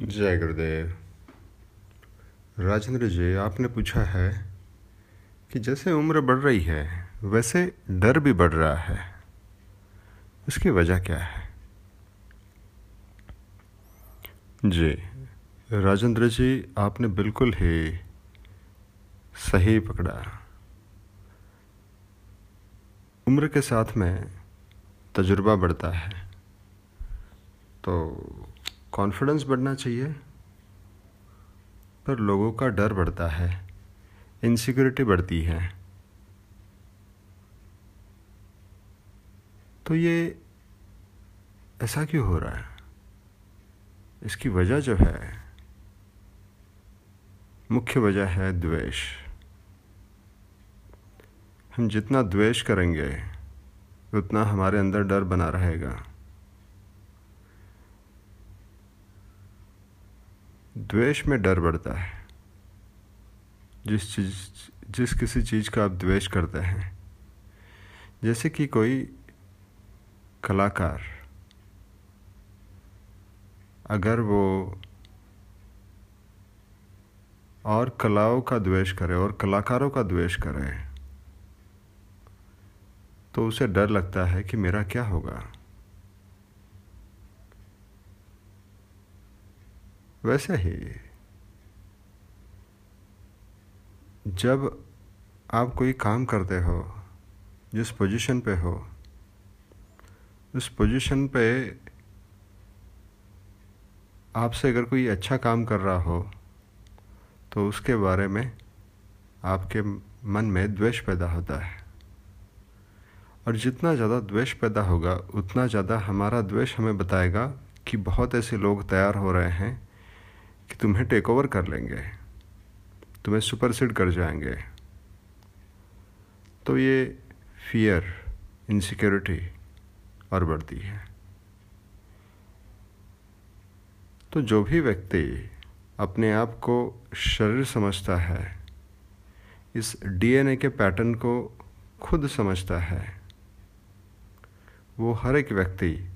जय गुरुदेव। राजेंद्र जी, आपने पूछा है कि जैसे उम्र बढ़ रही है, वैसे डर भी बढ़ रहा है। उसकी वजह क्या है? जी, राजेंद्र जी, आपने बिल्कुल ही सही पकड़ा। उम्र के साथ में तजुर्बा बढ़ता है तो कॉन्फिडेंस बढ़ना चाहिए, पर लोगों का डर बढ़ता है इनसिक्योरिटी बढ़ती है। तो ये ऐसा क्यों हो रहा है? इसकी वजह जो है, मुख्य वजह है द्वेष। हम जितना द्वेष करेंगे, उतना हमारे अंदर डर बना रहेगा। द्वेष में डर बढ़ता है। जिस चीज़, जिस किसी चीज़ का आप द्वेष करते हैं, जैसे कि कोई कलाकार, अगर वो और कलाओं का द्वेष करे और कलाकारों का द्वेष करे तो उसे डर लगता है कि मेरा क्या होगा। वैसे ही। जब आप कोई काम करते हो, जिस पोजीशन पे हो, उस पोजीशन पे आपसे अगर कोई अच्छा काम कर रहा हो तो उसके बारे में आपके मन में द्वेष पैदा होता है। और जितना ज़्यादा द्वेष पैदा होगा, उतना ज़्यादा हमारा द्वेष हमें बताएगा कि बहुत ऐसे लोग तैयार हो रहे हैं कि तुम्हें टेक ओवर कर लेंगे। तुम्हें सुपरसीड कर जाएँगे। तो ये फियर इनसिक्योरिटी और बढ़ती है। तो जो भी व्यक्ति अपने आप को शरीर समझता है, इस डीएनए के पैटर्न को खुद समझता है, वो हर एक व्यक्ति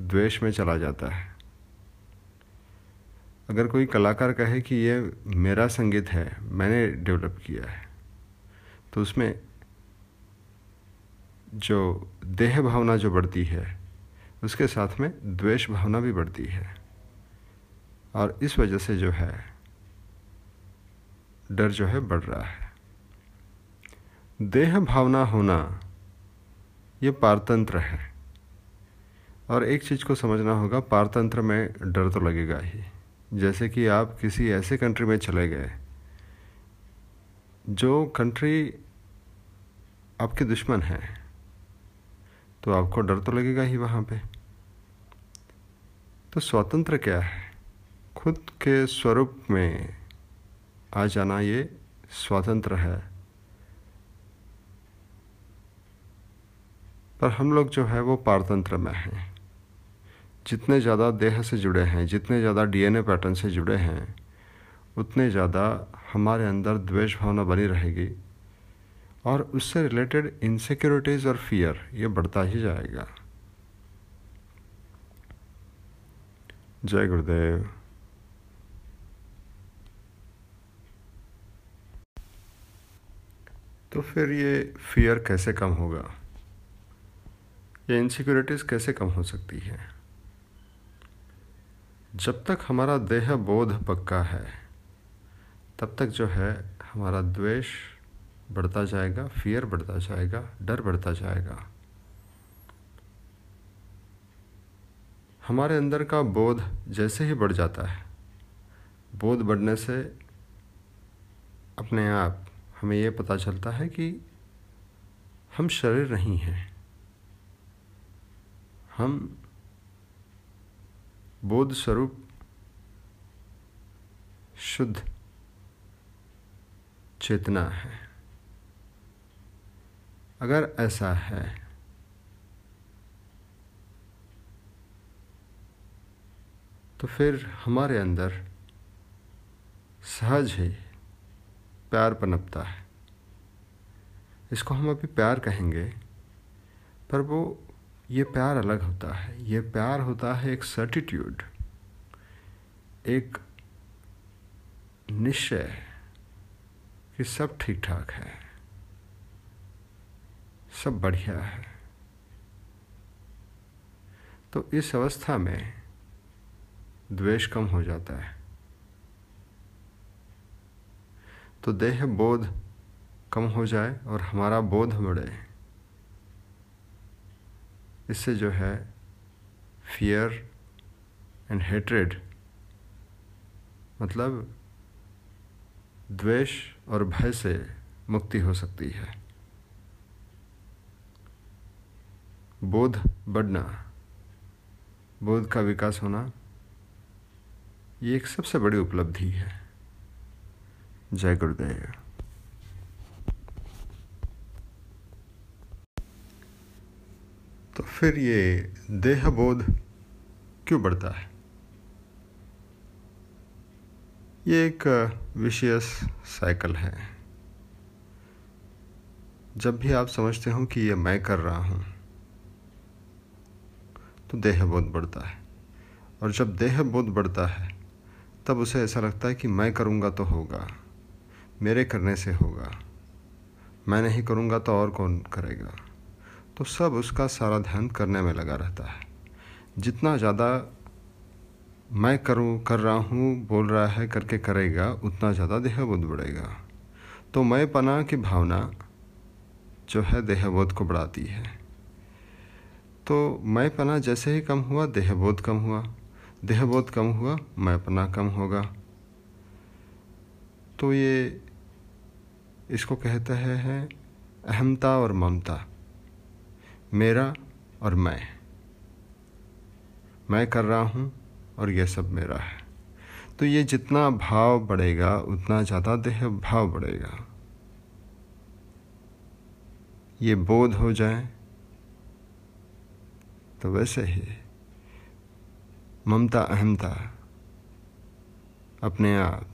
द्वेष में चला जाता है। अगर कोई कलाकार कहे कि ये मेरा संगीत है, मैंने डेवलप किया है तो उसमें जो देह भावना जो बढ़ती है, उसके साथ में द्वेष भावना भी बढ़ती है। और इस वजह से जो है, डर जो है बढ़ रहा है। देह भावना होना, ये पारतंत्र है। और एक चीज़ को समझना होगा, पारतंत्र में डर तो लगेगा ही। जैसे कि आप किसी ऐसे कंट्री में चले गए, जो कंट्री आपके दुश्मन है तो आपको डर तो लगेगा ही वहाँ पे। तो स्वतंत्र क्या है? खुद के स्वरूप में आ जाना ये स्वतंत्र है। पर हम लोग जो है, वो पारतंत्र में हैं। जितने ज़्यादा देह से जुड़े हैं, जितने ज़्यादा डीएनए पैटर्न से जुड़े हैं, उतने ज़्यादा हमारे अंदर द्वेष भावना बनी रहेगी और उससे रिलेटेड इनसिक्योरिटीज़ और फियर ये बढ़ता ही जाएगा। जय गुरुदेव। तो फिर ये फियर कैसे कम होगा? ये इनसिक्योरिटीज़ कैसे कम हो सकती है? जब तक हमारा देह बोध पक्का है, तब तक जो है हमारा द्वेष बढ़ता जाएगा फियर बढ़ता जाएगा, डर बढ़ता जाएगा। हमारे अंदर का बोध जैसे ही बढ़ जाता है, बोध बढ़ने से अपने आप, हमें यह पता चलता है कि हम शरीर नहीं हैं। हम बोध स्वरूप शुद्ध चेतना है। अगर ऐसा है तो फिर हमारे अंदर सहज ही प्यार पनपता है। इसको हम अभी प्यार कहेंगे, पर वो ये प्यार अलग होता है। ये प्यार होता है एक सर्टिट्यूड एक निश्चय कि सब ठीक ठाक है, सब बढ़िया है। तो इस अवस्था में द्वेष कम हो जाता है। तो देह बोध कम हो जाए और हमारा बोध बढ़े। इससे जो है फियर एंड हेट्रेड मतलब द्वेष और भय से मुक्ति हो सकती है। बोध बढ़ना, बोध का विकास होना, ये एक सबसे बड़ी उपलब्धि है। जय गुरुदेव। फिर ये देह बोध क्यों बढ़ता है? ये एक विशेष साइकिल है। जब भी आप समझते हो कि ये मैं कर रहा हूँ तो देह बोध बढ़ता है। और जब देह बोध बढ़ता है, तब उसे ऐसा लगता है कि मैं करूँगा तो होगा, मेरे करने से होगा, मैं नहीं करूँगा तो और कौन करेगा? तो सब उसका सारा ध्यान करने में लगा रहता है। जितना ज़्यादा मैं करूँ, कर रहा हूँ, बोल रहा है, करके करेगा, उतना ज़्यादा देहबोध बढ़ेगा। तो मैं पना की भावना जो है देहबोध को बढ़ाती है। तो मैं पना जैसे ही कम हुआ, देहबोध कम हुआ। देहबोध कम हुआ, मैं पना कम होगा। तो ये इसको कहते हैं अहमता और ममता। मेरा और मैं। मैं कर रहा हूँ और यह सब मेरा है। तो ये जितना भाव बढ़ेगा, उतना ज़्यादा देह भाव बढ़ेगा। ये बोध हो जाए तो वैसे ही ममता अहमता अपने आप,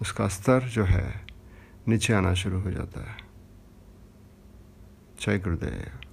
उसका स्तर जो है, नीचे आना शुरू हो जाता है। जय गुरुदेव।